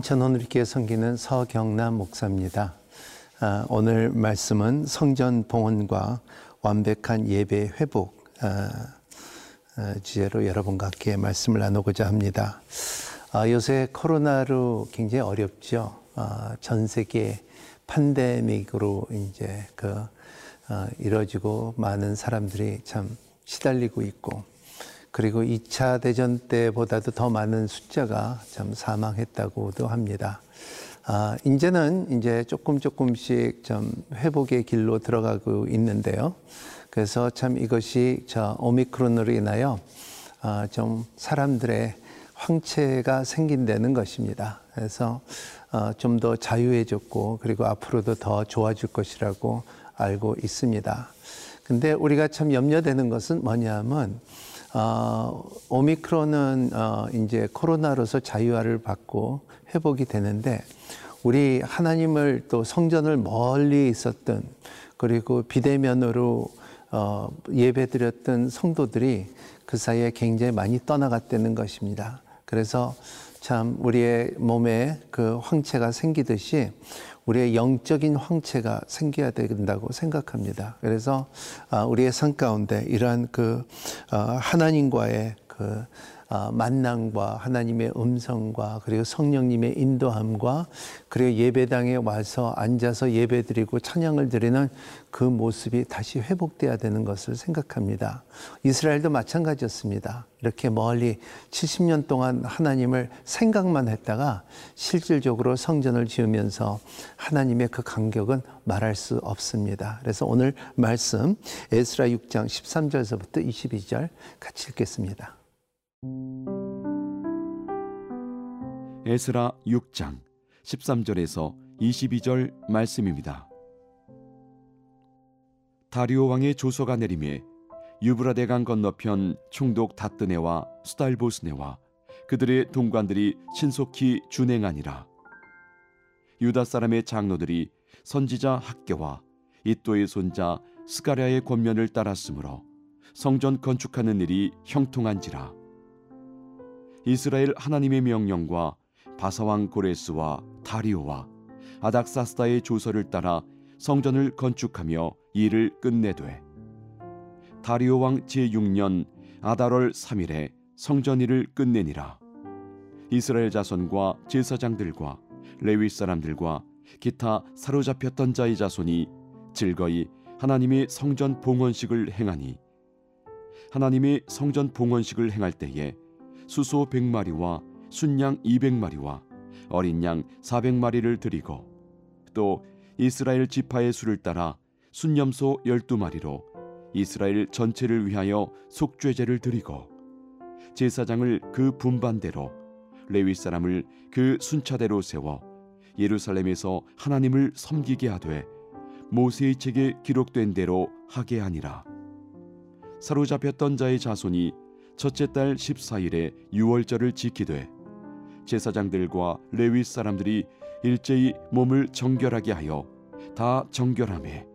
인천 오늘교회 섬기는 서경남 목사입니다. 아, 오늘 말씀은 성전 봉헌과 완벽한 예배 회복 아, 아, 주제로 여러분과 함께 말씀을 나누고자 합니다. 아, 요새 코로나로 굉장히 어렵죠. 아, 전 세계 팬데믹으로 이제 그 어, 이뤄지고 많은 사람들이 참 시달리고 있고 그리고 2차 대전 때보다도 더 많은 숫자가 참 사망했다고도 합니다. 아, 이제는 이제 조금 조금씩 좀 회복의 길로 들어가고 있는데요. 그래서 참 이것이 저 오미크론으로 인하여 아, 좀 사람들의 황체가 생긴다는 것입니다. 그래서 어, 좀 더 자유해졌고 그리고 앞으로도 더 좋아질 것이라고 알고 있습니다. 근데 우리가 참 염려되는 것은 뭐냐면 어, 오미크론은 어, 이제 코로나로서 자유화를 받고 회복이 되는데 우리 하나님을 또 성전을 멀리 있었던 그리고 비대면으로 어, 예배드렸던 성도들이 그 사이에 굉장히 많이 떠나갔다는 것입니다. 그래서 참 우리의 몸에 그 황체가 생기듯이 우리의 영적인 황체가 생겨야 된다고 생각합니다. 그래서 아, 우리의 삶 가운데 이러한 그 아, 하나님과의 그 아, 만남과 하나님의 음성과 그리고 성령님의 인도함과 그리고 예배당에 와서 앉아서 예배드리고 찬양을 드리는 그 모습이 다시 회복돼야 되는 것을 생각합니다. 이스라엘도 마찬가지였습니다. 이렇게 멀리 70년 동안 하나님을 생각만 했다가 실질적으로 성전을 지으면서 하나님의 그 간격은 말할 수 없습니다. 그래서 오늘 말씀 에스라 6장 13절에서부터 22절 같이 읽겠습니다. 에스라 6장 13절에서 22절 말씀입니다. 다리오 왕의 조서가 내림에 유브라데강 건너편 총독 다뜨네와 수달보스네와 그들의 동관들이 신속히 준행하니라. 유다 사람의 장로들이 선지자 학계와 이또의 손자 스가랴의 권면을 따랐으므로 성전 건축하는 일이 형통한지라. 이스라엘 하나님의 명령과 바사왕 고레스와 다리오와 아닥사스다의 조서를 따라 성전을 건축하며 일을 끝내되 다리오 왕 제6년 아달월 3일에 성전 일을 끝내니라. 이스라엘 자손과 제사장들과 레위 사람들과 기타 사로잡혔던 자의 자손이 즐거이 하나님의 성전 봉헌식을 행하니 하나님의 성전 봉헌식을 행할 때에 수소 100마리와 순양 200마리와 어린 양 400마리를 드리고 또 이스라엘 지파의 수를 따라 순념소 12마리로 이스라엘 전체를 위하여 속죄제를 드리고 제사장을 그 분반대로 레위 사람을 그 순차대로 세워 예루살렘에서 하나님을 섬기게 하되 모세의 책에 기록된 대로 하게 하니라. 사로잡혔던 자의 자손이 첫째 달 14일에 유월절을 지키되 제사장들과 레위 사람들이 일제히 몸을 정결하게 하여 다 정결함에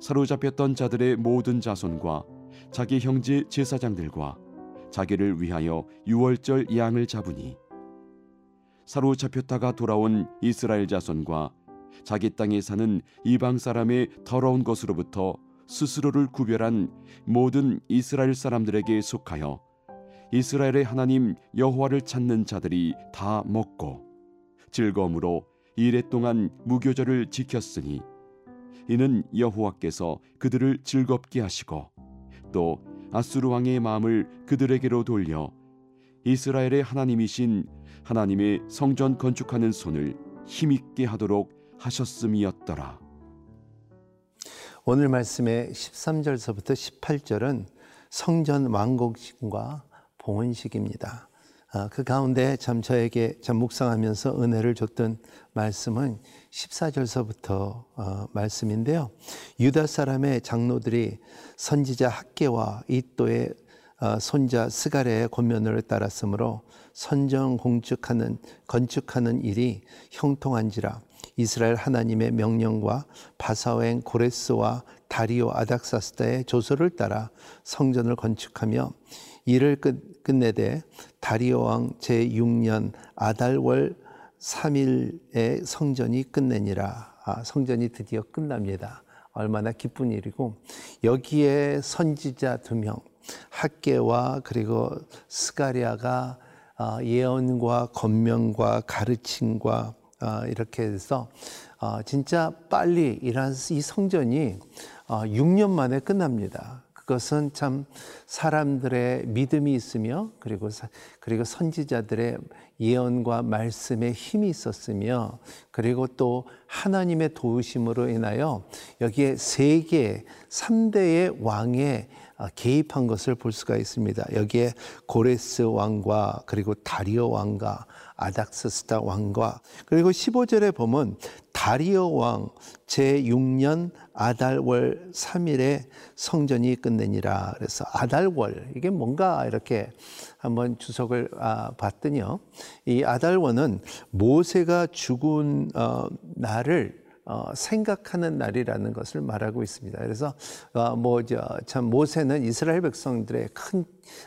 사로잡혔던 자들의 모든 자손과 자기 형제 제사장들과 자기를 위하여 유월절 양을 잡으니 사로잡혔다가 돌아온 이스라엘 자손과 자기 땅에 사는 이방 사람의 더러운 것으로부터 스스로를 구별한 모든 이스라엘 사람들에게 속하여 이스라엘의 하나님 여호와를 찾는 자들이 다 먹고 즐거움으로 이래 동안 무교절을 지켰으니 이는 여호와께서 그들을 즐겁게 하시고 또 아수르 왕의 마음을 그들에게로 돌려 이스라엘의 하나님이신 하나님의 성전 건축하는 손을 힘있게 하도록 하셨음이었더라. 오늘 말씀의 13절서부터 18절은 성전 완공식과 봉헌식입니다. 아, 그 가운데 참 저에게 참 묵상하면서 은혜를 줬던 말씀은 14절서부터 어, 말씀인데요. 유다 사람의 장로들이 선지자 학계와 이또의 어, 손자 스가랴의 권면을 따랐으므로 선정 공축하는 건축하는 일이 형통한지라 이스라엘 하나님의 명령과 바사왕 고레스와 다리오 아닥사스다의 조서를 따라 성전을 건축하며 이를 끝, 끝내되 다리오 왕 제6년 아달월 3일의 성전이 끝내니라. 아, 성전이 드디어 끝납니다. 얼마나 기쁜 일이고 여기에 선지자 두 명, 학계와 그리고 스가리아가 어, 예언과 권명과 가르침과 어, 이렇게 해서 어, 진짜 빨리 이런 이 성전이 6년 만에 끝납니다. 그것은 참 사람들의 믿음이 있으며 그리고 그리고 선지자들의 예언과 말씀에 힘이 있었으며 그리고 또 하나님의 도우심으로 인하여 여기에 세계 3대의 왕의 아, 개입한 것을 볼 수가 있습니다. 여기에 고레스 왕과 그리고 다리오 왕과 아닥스스타 왕과 그리고 15절에 보면 다리오 왕 제6년 아달월 3일에 성전이 끝내니라. 그래서 아달월 이게 뭔가 이렇게 한번 주석을 아, 봤더니요. 이 아달월은 모세가 죽은 어, 날을 어, 생각하는 날이라는 것을 말하고 있습니다. 그래서 어, 뭐참 모세는 이스라엘 백성들의 큰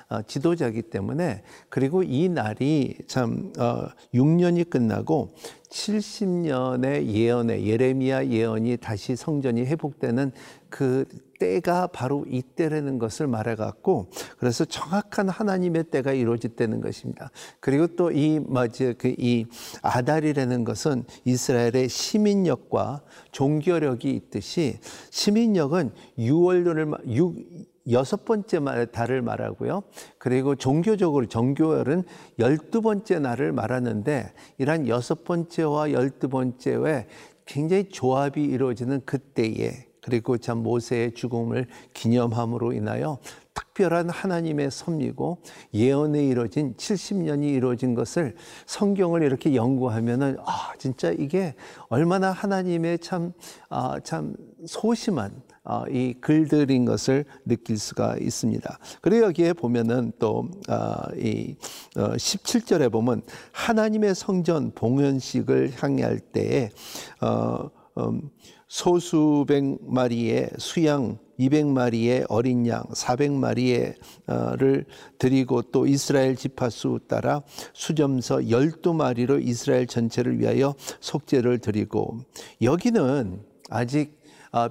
어, 지도자이기 때문에 그리고 이 날이 참 어, 6년이 끝나고 70년의 예언의 예레미야 예언이 다시 성전이 회복되는 그 때가 바로 이때라는 것을 말해갖고 그래서 정확한 하나님의 때가 이루어졌다는 것입니다. 그리고 또이 뭐지 그이 아달이라는 것은 이스라엘의 시민력과 종교력이 있듯이 시민력은 6월을 6 여섯 번째 달을 말하고요. 그리고 종교적으로 정교열은 열두 번째 날을 말하는데 이러한 여섯 번째와 열두 번째에 굉장히 조합이 이루어지는 그때에 그리고 참 모세의 죽음을 기념함으로 인하여 특별한 하나님의 섭리고 예언에 이루어진 70년이 이루어진 것을 성경을 이렇게 연구하면은 아 진짜 이게 얼마나 하나님의 참아참 아, 참 소심한 아, 이 글들인 것을 느낄 수가 있습니다. 그리고 여기에 보면은 또이 아, 17절에 어, 보면 하나님의 성전 봉헌식을 향할 때에 어, 음, 소수백 마리의 수양 200마리의 어린 양 400마리를 드리고 또 이스라엘 지파수 따라 수점서 12마리로 이스라엘 전체를 위하여 속죄를 드리고 여기는 아직 아,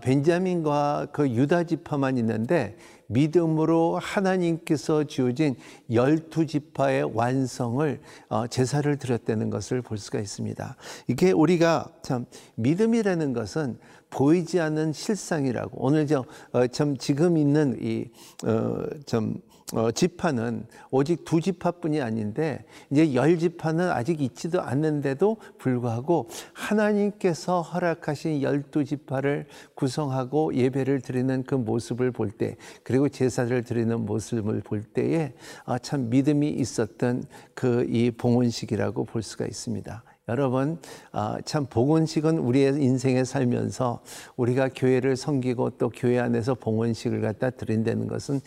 벤자민과 그 유다 지파만 있는데 믿음으로 하나님께서 지어진 열두 지파의 완성을 어, 제사를 드렸다는 것을 볼 수가 있습니다. 이게 우리가 참 믿음이라는 것은 보이지 않는 실상이라고 오늘 저참 어, 지금 있는 이좀 어, 지파는 오직 두 지파뿐이 아닌데 이제 열 지파는 아직 있지도 않는데도 불구하고 하나님께서 허락하신 열두 지파를 구성하고 예배를 드리는 그 모습을 볼 때 그리고 제사를 드리는 모습을 볼 때에 아, 참 믿음이 있었던 그 이 봉헌식이라고 볼 수가 있습니다. 여러분 아, 참 봉헌식은 우리의 인생에 살면서 우리가 교회를 섬기고 또 교회 안에서 봉헌식을 갖다 드린다는 것은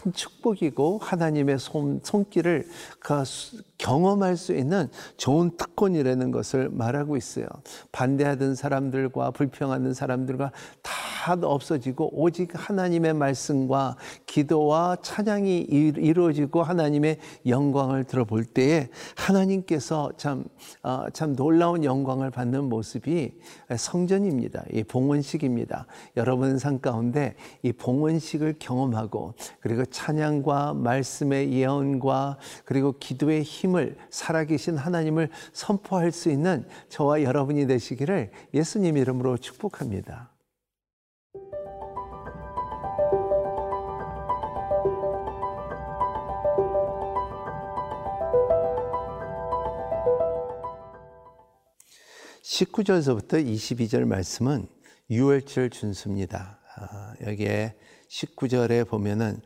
큰 축복이고 하나님의 손, 손길을 그 경험할 수 있는 좋은 특권이라는 것을 말하고 있어요. 반대하던 사람들과 불평하는 사람들과 다 없어지고 오직 하나님의 말씀과 기도와 찬양이 이루어지고 하나님의 영광을 들어볼 때에 하나님께서 참, 어, 참 놀라운 영광을 받는 모습이 성전입니다. 이 봉헌식입니다. 여러분 삶 가운데 이 봉헌식을 경험하고 그리고 찬양과 말씀의 예언과 그리고 기도의 힘 힘을 살아계신 하나님을 선포할 수 있는 저와 여러분이 되시기를 예수님 이름으로 축복합니다. (19절서부터) (22절) 말씀은 유월절 준수입니다 아, 여기에 (19절에) 보면은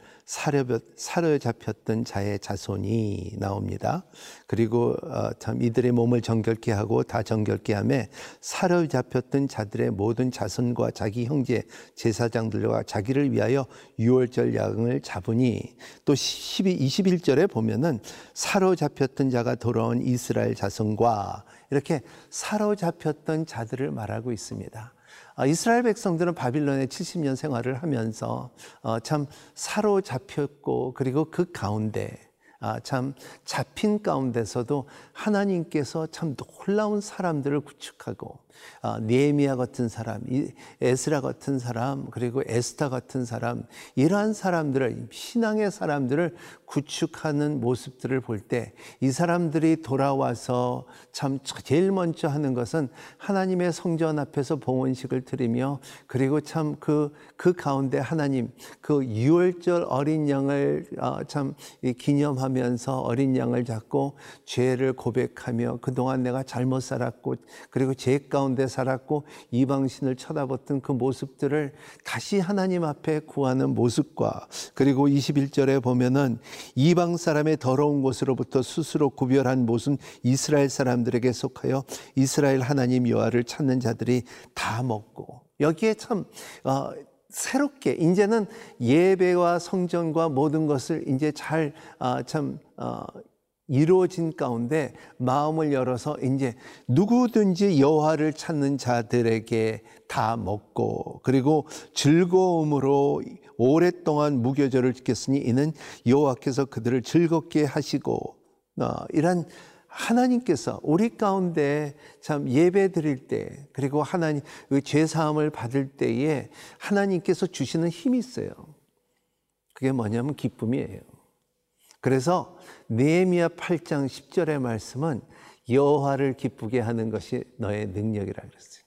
사로잡혔던 자의 자손이 나옵니다. 그리고 어, 참 이들의 몸을 정결케 하고 다 정결케 하며 사로잡혔던 자들의 모든 자손과 자기 형제 제사장들과 자기를 위하여 유월절 야경을 잡으니 또 12, 21절에 보면은 사로 잡혔던 자가 돌아온 이스라엘 자손과 이렇게 사로잡혔던 자들을 말하고 있습니다. 아, 이스라엘 백성들은 바빌론에 70년 생활을 하면서 어, 참 사로잡혔고 그리고 그 가운데 아, 참 잡힌 가운데서도 하나님께서 참 놀라운 사람들을 구축하고 아, 니에미아 같은 사람, 에스라 같은 사람, 그리고 에스타 같은 사람 이러한 사람들을 신앙의 사람들을 구축하는 모습들을 볼 때 이 사람들이 돌아와서 참 제일 먼저 하는 것은 하나님의 성전 앞에서 봉헌식을 드리며 그리고 참 그그 그 가운데 하나님 그 유월절 어린 양을 어, 참 기념하 면서 어린 양을 잡고 죄를 고백하며 그동안 내가 잘못 살았고 그리고 죄 가운데 살았고 이방신을 쳐다봤던 그 모습들을 다시 하나님 앞에 구하는 모습과 그리고 21절에 보면은 이방 사람의 더러운 곳으로부터 스스로 구별한 못은 이스라엘 사람들에게 속하여 이스라엘 하나님 여호와를 찾는 자들이 다 먹고. 여기에 참 어, 새롭게 이제는 예배와 성전과 모든 것을 이제 잘참 어, 어, 이루어진 가운데 마음을 열어서 이제 누구든지 여호와를 찾는 자들에게 다 먹고 그리고 즐거움으로 오랫동안 무교절을 지켰으니 이는 여호와께서 그들을 즐겁게 하시고 어, 이런 하나님께서 우리 가운데 참 예배 드릴 때 그리고 하나님 그죄 사함을 받을 때에 하나님께서 주시는 힘이 있어요. 그게 뭐냐면 기쁨이에요. 그래서 느헤미야 8장 10절의 말씀은 여호와를 기쁘게 하는 것이 너의 능력이라 그랬어요.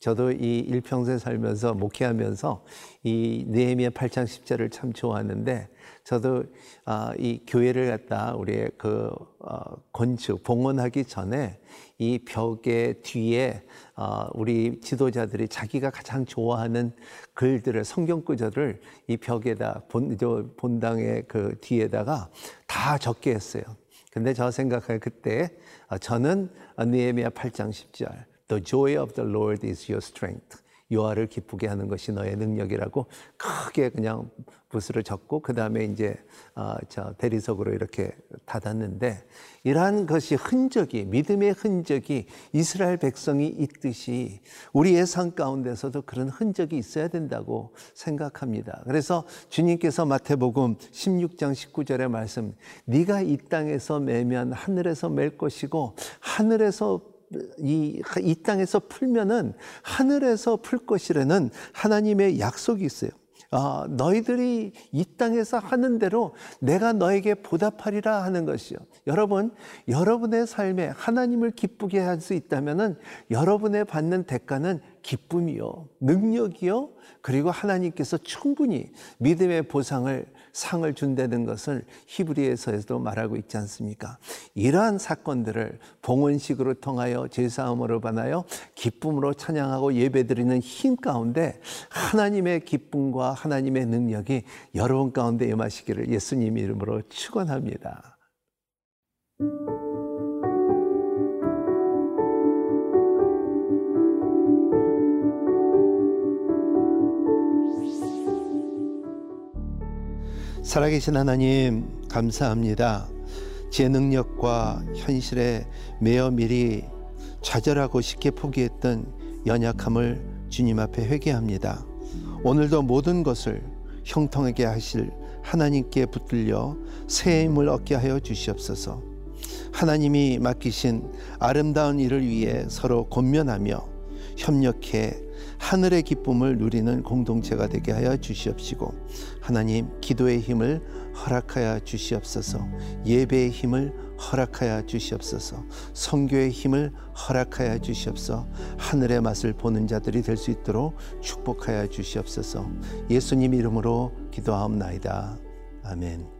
저도 이 일평생 살면서 목회하면서 이 느헤미야 8장 10절을 참 좋아하는데 저도 아, 이 교회를 갖다 우리의 그 어, 건축 봉헌하기 전에 이 벽의 뒤에 어, 우리 지도자들이 자기가 가장 좋아하는 글들을 성경 구절을 이 벽에다 본 본당의 그 뒤에다가 다 적게 했어요. 근데 저 생각할 그때 어, 저는 느헤미야 8장 10절 The joy of the Lord is your strength. 여호와를 기쁘게 하는 것이 너의 능력이라고 크게 그냥 붓으로 적고 그 다음에 이제 어, 저 대리석으로 이렇게 닫았는데 이러한 것이 흔적이 믿음의 흔적이 이스라엘 백성이 있듯이 우리의 삶 가운데서도 그런 흔적이 있어야 된다고 생각합니다. 그래서 주님께서 마태복음 16장 19절의 말씀 네가 이 땅에서 매면 하늘에서 맬 것이고 하늘에서 이, 이 땅에서 풀면은 하늘에서 풀 것이라는 하나님의 약속이 있어요. 아, 너희들이 이 땅에서 하는 대로 내가 너에게 보답하리라 하는 것이요. 여러분, 여러분의 삶에 하나님을 기쁘게 할 수 있다면은 여러분의 받는 대가는 기쁨이요, 능력이요, 그리고 하나님께서 충분히 믿음의 보상을 상을 준다는 것을 히브리에서도 말하고 있지 않습니까? 이러한 사건들을 봉헌식으로 통하여 제사함으로 받아요 기쁨으로 찬양하고 예배드리는 힘 가운데 하나님의 기쁨과 하나님의 능력이 여러분 가운데 임하시기를 예수님 이름으로 축원합니다. 살아계신 하나님, 감사합니다. 제 능력과 현실에 매어 미리 좌절하고 쉽게 포기했던 연약함을 주님 앞에 회개합니다. 오늘도 모든 것을 형통하게 하실 하나님께 붙들려 새 힘을 얻게 하여 주시옵소서. 하나님이 맡기신 아름다운 일을 위해 서로 권면하며 협력해 하늘의 기쁨을 누리는 공동체가 되게 하여 주시옵시고 하나님 기도의 힘을 허락하여 주시옵소서 예배의 힘을 허락하여 주시옵소서 성교의 힘을 허락하여 주시옵소서 하늘의 맛을 보는 자들이 될 수 있도록 축복하여 주시옵소서 예수님 이름으로 기도하옵나이다 아멘.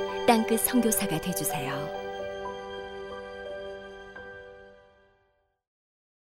땅끝 선교사가 되주세요.